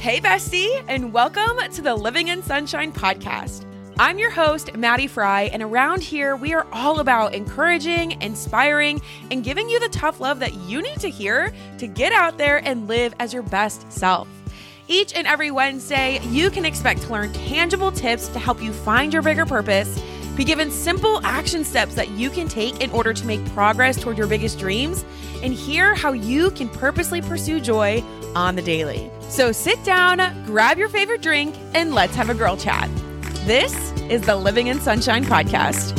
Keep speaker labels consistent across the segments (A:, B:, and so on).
A: Hey, bestie, and welcome to the Living in Sunshine podcast. I'm your host, Maddie Fry, and around here, we are all about encouraging, inspiring, and giving you the tough love that you need to hear to get out there and live as your best self. Each and every Wednesday, you can expect to learn tangible tips to help you find your bigger purpose, be given simple action steps that you can take in order to make progress toward your biggest dreams, and hear how you can purposely pursue joy on the daily. So sit down, grab your favorite drink, and let's have a girl chat. This is the Living in Sunshine podcast.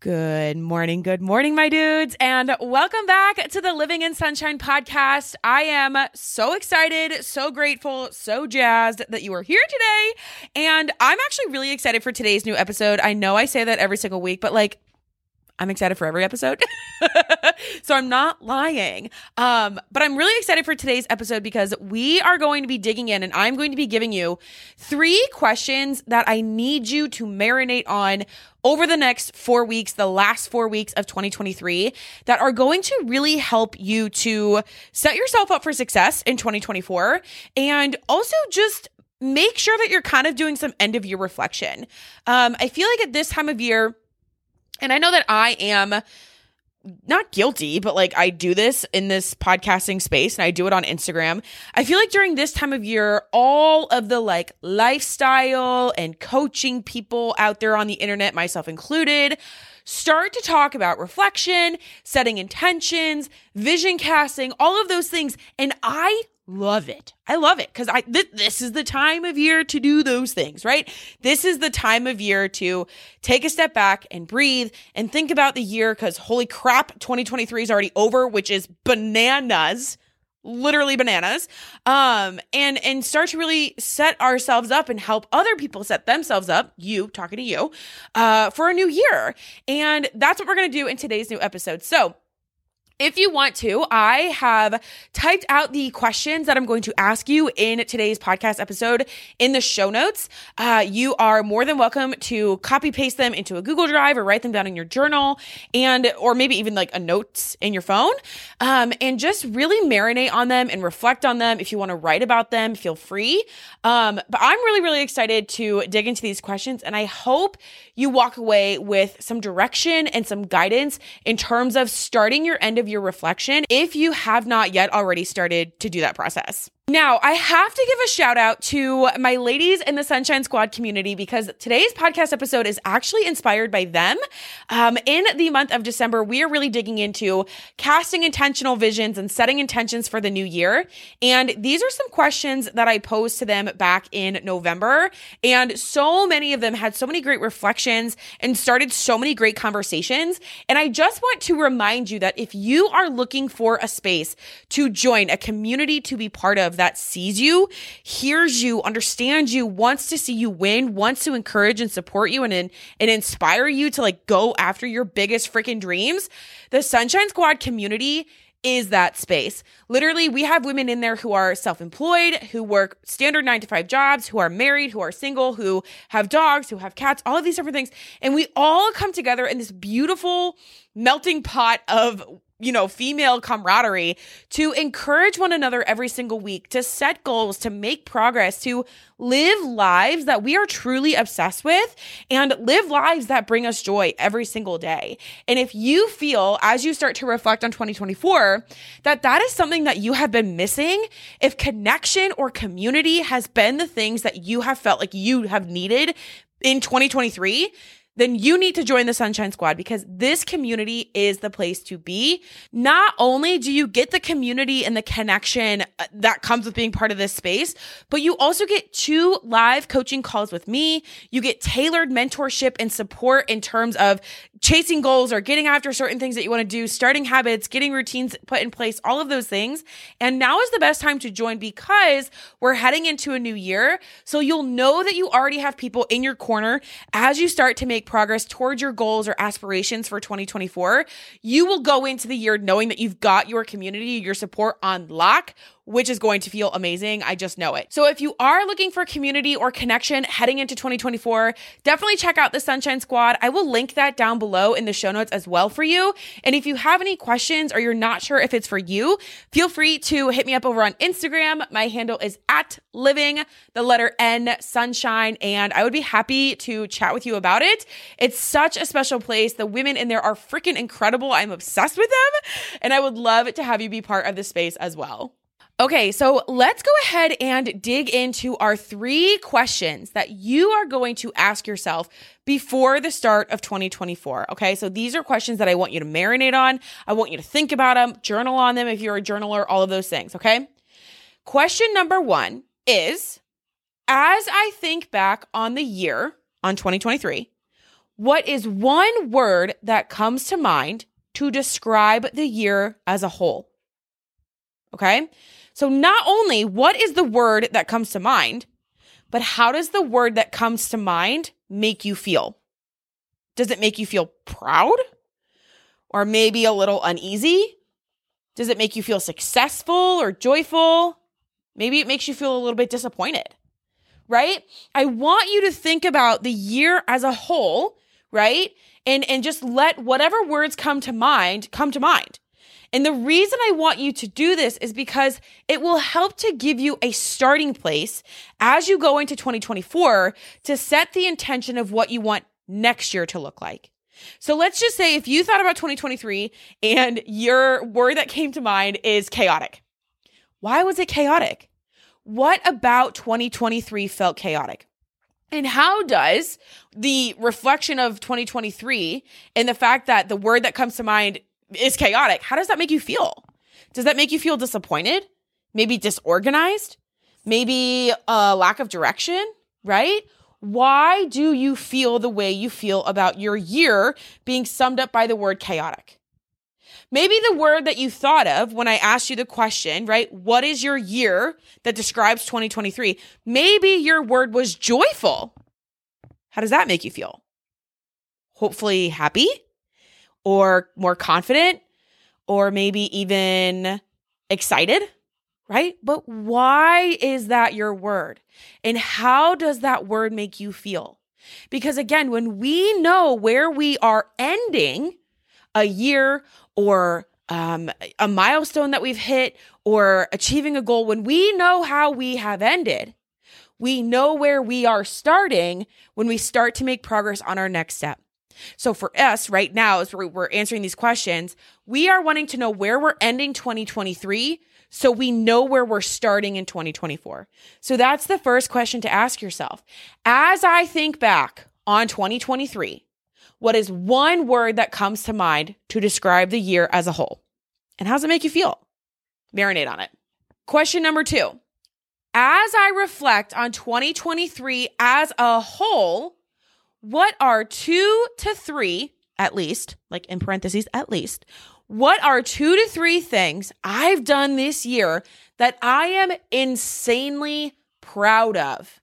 A: Good morning, good morning, my dudes, and welcome back to the Living in Sunshine podcast. I am so excited, so grateful, so jazzed that you are here today. And I'm actually really excited for today's new episode. I know I say that every single week, but like, I'm excited for every episode. so I'm not lying. Um, but I'm really excited for today's episode because we are going to be digging in and I'm going to be giving you three questions that I need you to marinate on over the next four weeks, the last four weeks of 2023, that are going to really help you to set yourself up for success in 2024 and also just make sure that you're kind of doing some end of year reflection. Um, I feel like at this time of year, and I know that I am not guilty, but like I do this in this podcasting space and I do it on Instagram. I feel like during this time of year, all of the like lifestyle and coaching people out there on the internet, myself included, start to talk about reflection, setting intentions, vision casting, all of those things. And I love it. I love it because I th- this is the time of year to do those things, right? This is the time of year to take a step back and breathe and think about the year because holy crap, 2023 is already over, which is bananas. Literally bananas. Um, and and start to really set ourselves up and help other people set themselves up, you talking to you, uh, for a new year. And that's what we're gonna do in today's new episode. So if you want to, I have typed out the questions that I'm going to ask you in today's podcast episode in the show notes. Uh, you are more than welcome to copy paste them into a Google Drive or write them down in your journal and, or maybe even like a notes in your phone. Um, and just really marinate on them and reflect on them. If you want to write about them, feel free. Um, but I'm really, really excited to dig into these questions and I hope you walk away with some direction and some guidance in terms of starting your end of your reflection if you have not yet already started to do that process. Now, I have to give a shout out to my ladies in the Sunshine Squad community because today's podcast episode is actually inspired by them. Um, in the month of December, we are really digging into casting intentional visions and setting intentions for the new year. And these are some questions that I posed to them back in November. And so many of them had so many great reflections and started so many great conversations. And I just want to remind you that if you are looking for a space to join, a community to be part of, that sees you, hears you, understands you, wants to see you win, wants to encourage and support you and, and inspire you to like go after your biggest freaking dreams. The Sunshine Squad community is that space. Literally, we have women in there who are self employed, who work standard nine to five jobs, who are married, who are single, who have dogs, who have cats, all of these different things. And we all come together in this beautiful melting pot of you know, female camaraderie to encourage one another every single week, to set goals, to make progress, to live lives that we are truly obsessed with and live lives that bring us joy every single day. And if you feel as you start to reflect on 2024 that that is something that you have been missing, if connection or community has been the things that you have felt like you have needed in 2023, then you need to join the Sunshine Squad because this community is the place to be. Not only do you get the community and the connection uh, that comes with being part of this space, but you also get two live coaching calls with me. You get tailored mentorship and support in terms of chasing goals or getting after certain things that you want to do, starting habits, getting routines put in place, all of those things. And now is the best time to join because we're heading into a new year. So you'll know that you already have people in your corner as you start to make make progress towards your goals or aspirations for 2024, you will go into the year knowing that you've got your community, your support on lock which is going to feel amazing. I just know it. So if you are looking for community or connection heading into 2024, definitely check out the Sunshine Squad. I will link that down below in the show notes as well for you. And if you have any questions or you're not sure if it's for you, feel free to hit me up over on Instagram. My handle is at living the letter N sunshine. And I would be happy to chat with you about it. It's such a special place. The women in there are freaking incredible. I'm obsessed with them. And I would love to have you be part of the space as well. Okay, so let's go ahead and dig into our three questions that you are going to ask yourself before the start of 2024. Okay, so these are questions that I want you to marinate on. I want you to think about them, journal on them if you're a journaler, all of those things. Okay, question number one is As I think back on the year, on 2023, what is one word that comes to mind to describe the year as a whole? Okay. So not only what is the word that comes to mind, but how does the word that comes to mind make you feel? Does it make you feel proud? Or maybe a little uneasy? Does it make you feel successful or joyful? Maybe it makes you feel a little bit disappointed, right? I want you to think about the year as a whole, right? And and just let whatever words come to mind come to mind. And the reason I want you to do this is because it will help to give you a starting place as you go into 2024 to set the intention of what you want next year to look like. So let's just say if you thought about 2023 and your word that came to mind is chaotic. Why was it chaotic? What about 2023 felt chaotic? And how does the reflection of 2023 and the fact that the word that comes to mind is chaotic. How does that make you feel? Does that make you feel disappointed? Maybe disorganized? Maybe a lack of direction, right? Why do you feel the way you feel about your year being summed up by the word chaotic? Maybe the word that you thought of when I asked you the question, right? What is your year that describes 2023? Maybe your word was joyful. How does that make you feel? Hopefully happy, or more confident or maybe even excited, right? But why is that your word? And how does that word make you feel? Because again, when we know where we are ending a year or um, a milestone that we've hit or achieving a goal, when we know how we have ended, we know where we are starting when we start to make progress on our next step. So for us right now, as we're answering these questions, we are wanting to know where we're ending 2023 so we know where we're starting in 2024. So that's the first question to ask yourself. As I think back on 2023, what is one word that comes to mind to describe the year as a whole? And how does it make you feel? Marinate on it. Question number two. As I reflect on 2023 as a whole, what are two to three, at least, like in parentheses, at least, what are two to three things I've done this year that I am insanely proud of?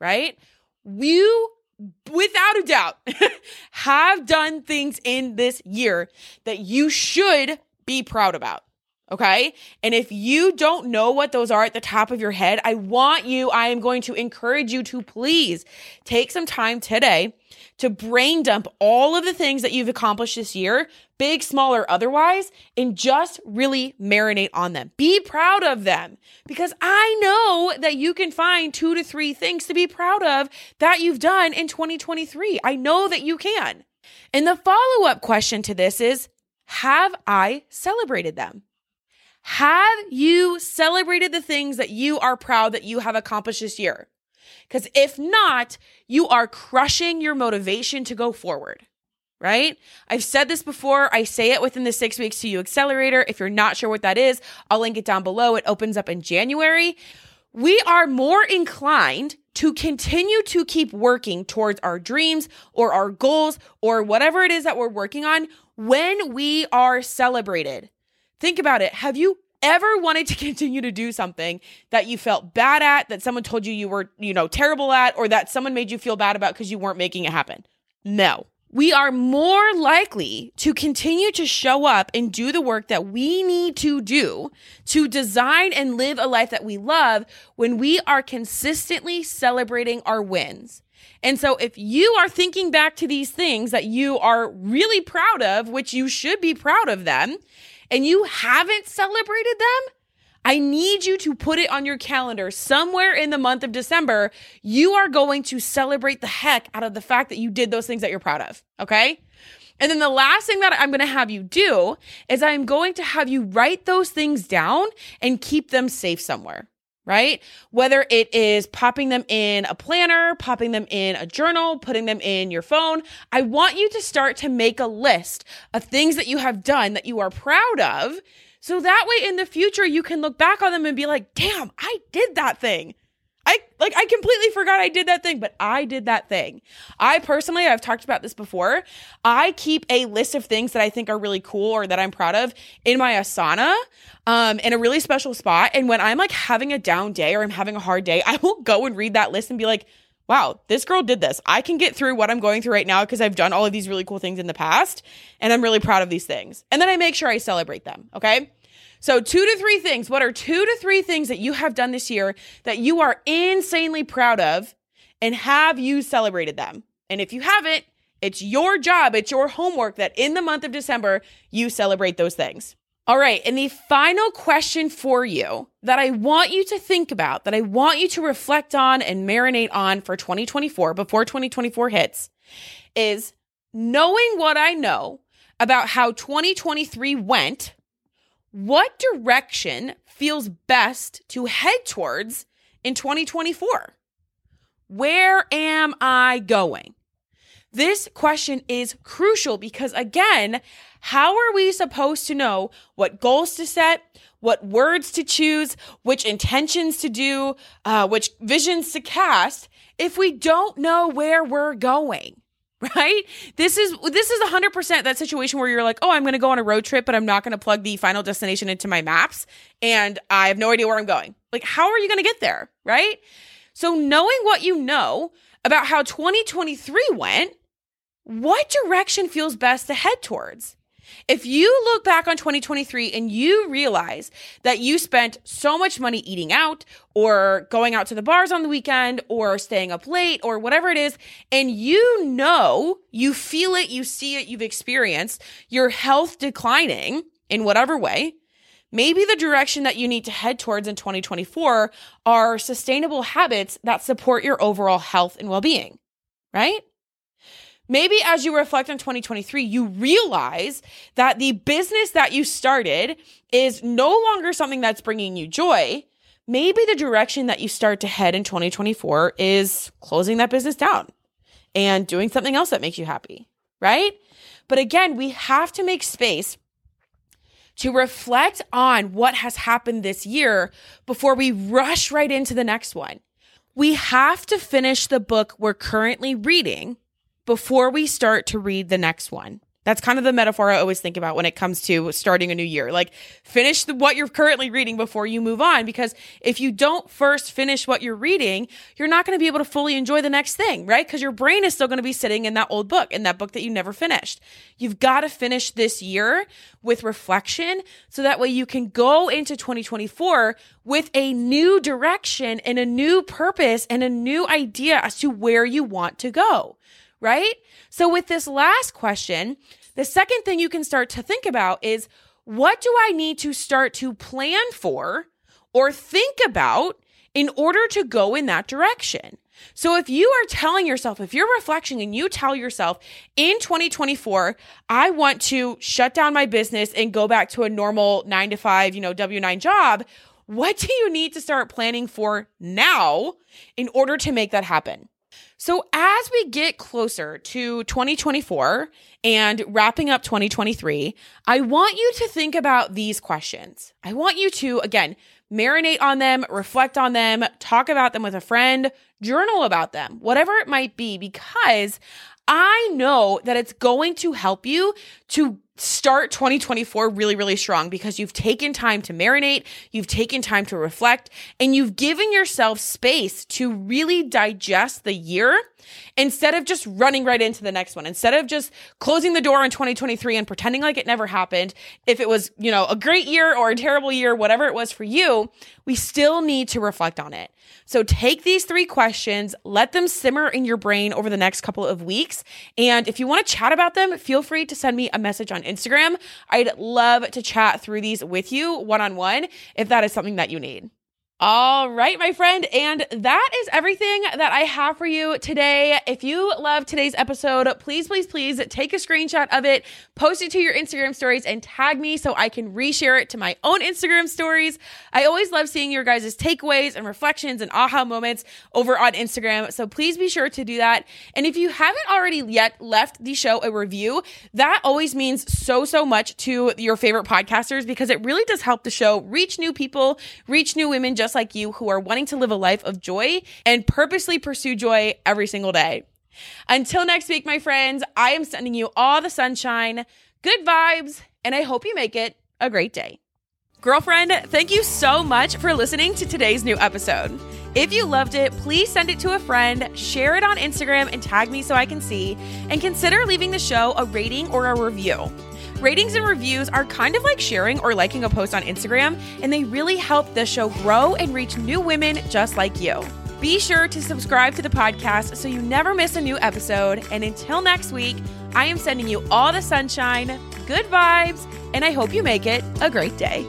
A: Right? You, without a doubt, have done things in this year that you should be proud about. Okay. And if you don't know what those are at the top of your head, I want you, I am going to encourage you to please take some time today to brain dump all of the things that you've accomplished this year, big, small, or otherwise, and just really marinate on them. Be proud of them because I know that you can find two to three things to be proud of that you've done in 2023. I know that you can. And the follow up question to this is Have I celebrated them? Have you celebrated the things that you are proud that you have accomplished this year? Because if not, you are crushing your motivation to go forward, right? I've said this before. I say it within the six weeks to you accelerator. If you're not sure what that is, I'll link it down below. It opens up in January. We are more inclined to continue to keep working towards our dreams or our goals or whatever it is that we're working on when we are celebrated. Think about it. Have you ever wanted to continue to do something that you felt bad at, that someone told you you were, you know, terrible at, or that someone made you feel bad about because you weren't making it happen? No. we are more likely to continue to show up and do the work that we need to do to design and live a life that we love when we are consistently celebrating our wins. And so, if you are thinking back to these things that you are really proud of, which you should be proud of them, and you haven't celebrated them, I need you to put it on your calendar somewhere in the month of December. You are going to celebrate the heck out of the fact that you did those things that you're proud of. Okay. And then the last thing that I'm going to have you do is I'm going to have you write those things down and keep them safe somewhere right? Whether it is popping them in a planner, popping them in a journal, putting them in your phone, I want you to start to make a list of things that you have done that you are proud of. So that way in the future, you can look back on them and be like, damn, I did that thing. Like I completely forgot I did that thing, but I did that thing. I personally, I've talked about this before. I keep a list of things that I think are really cool or that I'm proud of in my Asana, um, in a really special spot. And when I'm like having a down day or I'm having a hard day, I will go and read that list and be like, wow, this girl did this. I can get through what I'm going through right now because I've done all of these really cool things in the past and I'm really proud of these things. And then I make sure I celebrate them. Okay. So, two to three things. What are two to three things that you have done this year that you are insanely proud of? And have you celebrated them? And if you haven't, it's your job, it's your homework that in the month of December, you celebrate those things. All right. And the final question for you that I want you to think about, that I want you to reflect on and marinate on for 2024 before 2024 hits is knowing what I know about how 2023 went what direction feels best to head towards in 2024? Where am I going? This question is crucial because, again, how are we supposed to know what goals to set, what words to choose, which intentions to do, uh, which visions to cast if we don't know where we're going? Right? This is this is 100% that situation where you're like, "Oh, I'm going to go on a road trip, but I'm not going to plug the final destination into my maps and I have no idea where I'm going." Like, how are you going to get there, right? So, knowing what you know about how 2023 went, what direction feels best to head towards? If you look back on 2023 and you realize that you spent so much money eating out or going out to the bars on the weekend or staying up late or whatever it is, and you know, you feel it, you see it, you've experienced your health declining in whatever way, maybe the direction that you need to head towards in 2024 are sustainable habits that support your overall health and well being, right? Maybe as you reflect on 2023, you realize that the business that you started is no longer something that's bringing you joy. Maybe the direction that you start to head in 2024 is closing that business down and doing something else that makes you happy, right? But again, we have to make space to reflect on what has happened this year before we rush right into the next one. We have to finish the book we're currently reading before we start to read the next one. That's kind of the metaphor I always think about when it comes to starting a new year. Like finish the, what you're currently reading before you move on because if you don't first finish what you're reading, you're not going to be able to fully enjoy the next thing, right? Because your brain is still going to be sitting in that old book, in that book that you never finished. You've got to finish this year with reflection so that way you can go into 2024 with a new direction and a new purpose and a new idea as to where you want to go right? So, with this last question, the second thing you can start to think about is what do I need to start to plan for or think about in order to go in that direction? So, if you are telling yourself, if you're reflecting and you tell yourself in 2024, I want to shut down my business and go back to a normal nine to five, you know, W 9 job, what do you need to start planning for now in order to make that happen? So, as we get closer to 2024 and wrapping up 2023, I want you to think about these questions. I want you to, again, marinate on them, reflect on them, talk about them with a friend, journal about them, whatever it might be, because I know that it's going to help you to start 2024 really, really strong because you've taken time to marinate, you've taken time to reflect, and you've given yourself space to really digest the year instead of just running right into the next one. Instead of just closing the door in 2023 and pretending like it never happened. If it was, you know, a great year or a terrible year, whatever it was for you, we still need to reflect on it. So take these three questions, let them simmer in your brain over the next couple of weeks. And if you want to chat about them, feel free to send me a message on Instagram. I'd love to chat through these with you one on one if that is something that you need. All right, my friend. And that is everything that I have for you today. If you love today's episode, please, please, please take a screenshot of it, post it to your Instagram stories, and tag me so I can reshare it to my own Instagram stories. I always love seeing your guys' takeaways and reflections and aha moments over on Instagram. So please be sure to do that. And if you haven't already yet left the show a review, that always means so, so much to your favorite podcasters because it really does help the show reach new people, reach new women just like you who are wanting to live a life of joy and purposely pursue joy every single day. Until next week, my friends, I am sending you all the sunshine, good vibes, and I hope you make it a great day. Girlfriend, thank you so much for listening to today's new episode. If you loved it, please send it to a friend, share it on Instagram, and tag me so I can see, and consider leaving the show a rating or a review. Ratings and reviews are kind of like sharing or liking a post on Instagram, and they really help the show grow and reach new women just like you. Be sure to subscribe to the podcast so you never miss a new episode. And until next week, I am sending you all the sunshine, good vibes, and I hope you make it a great day.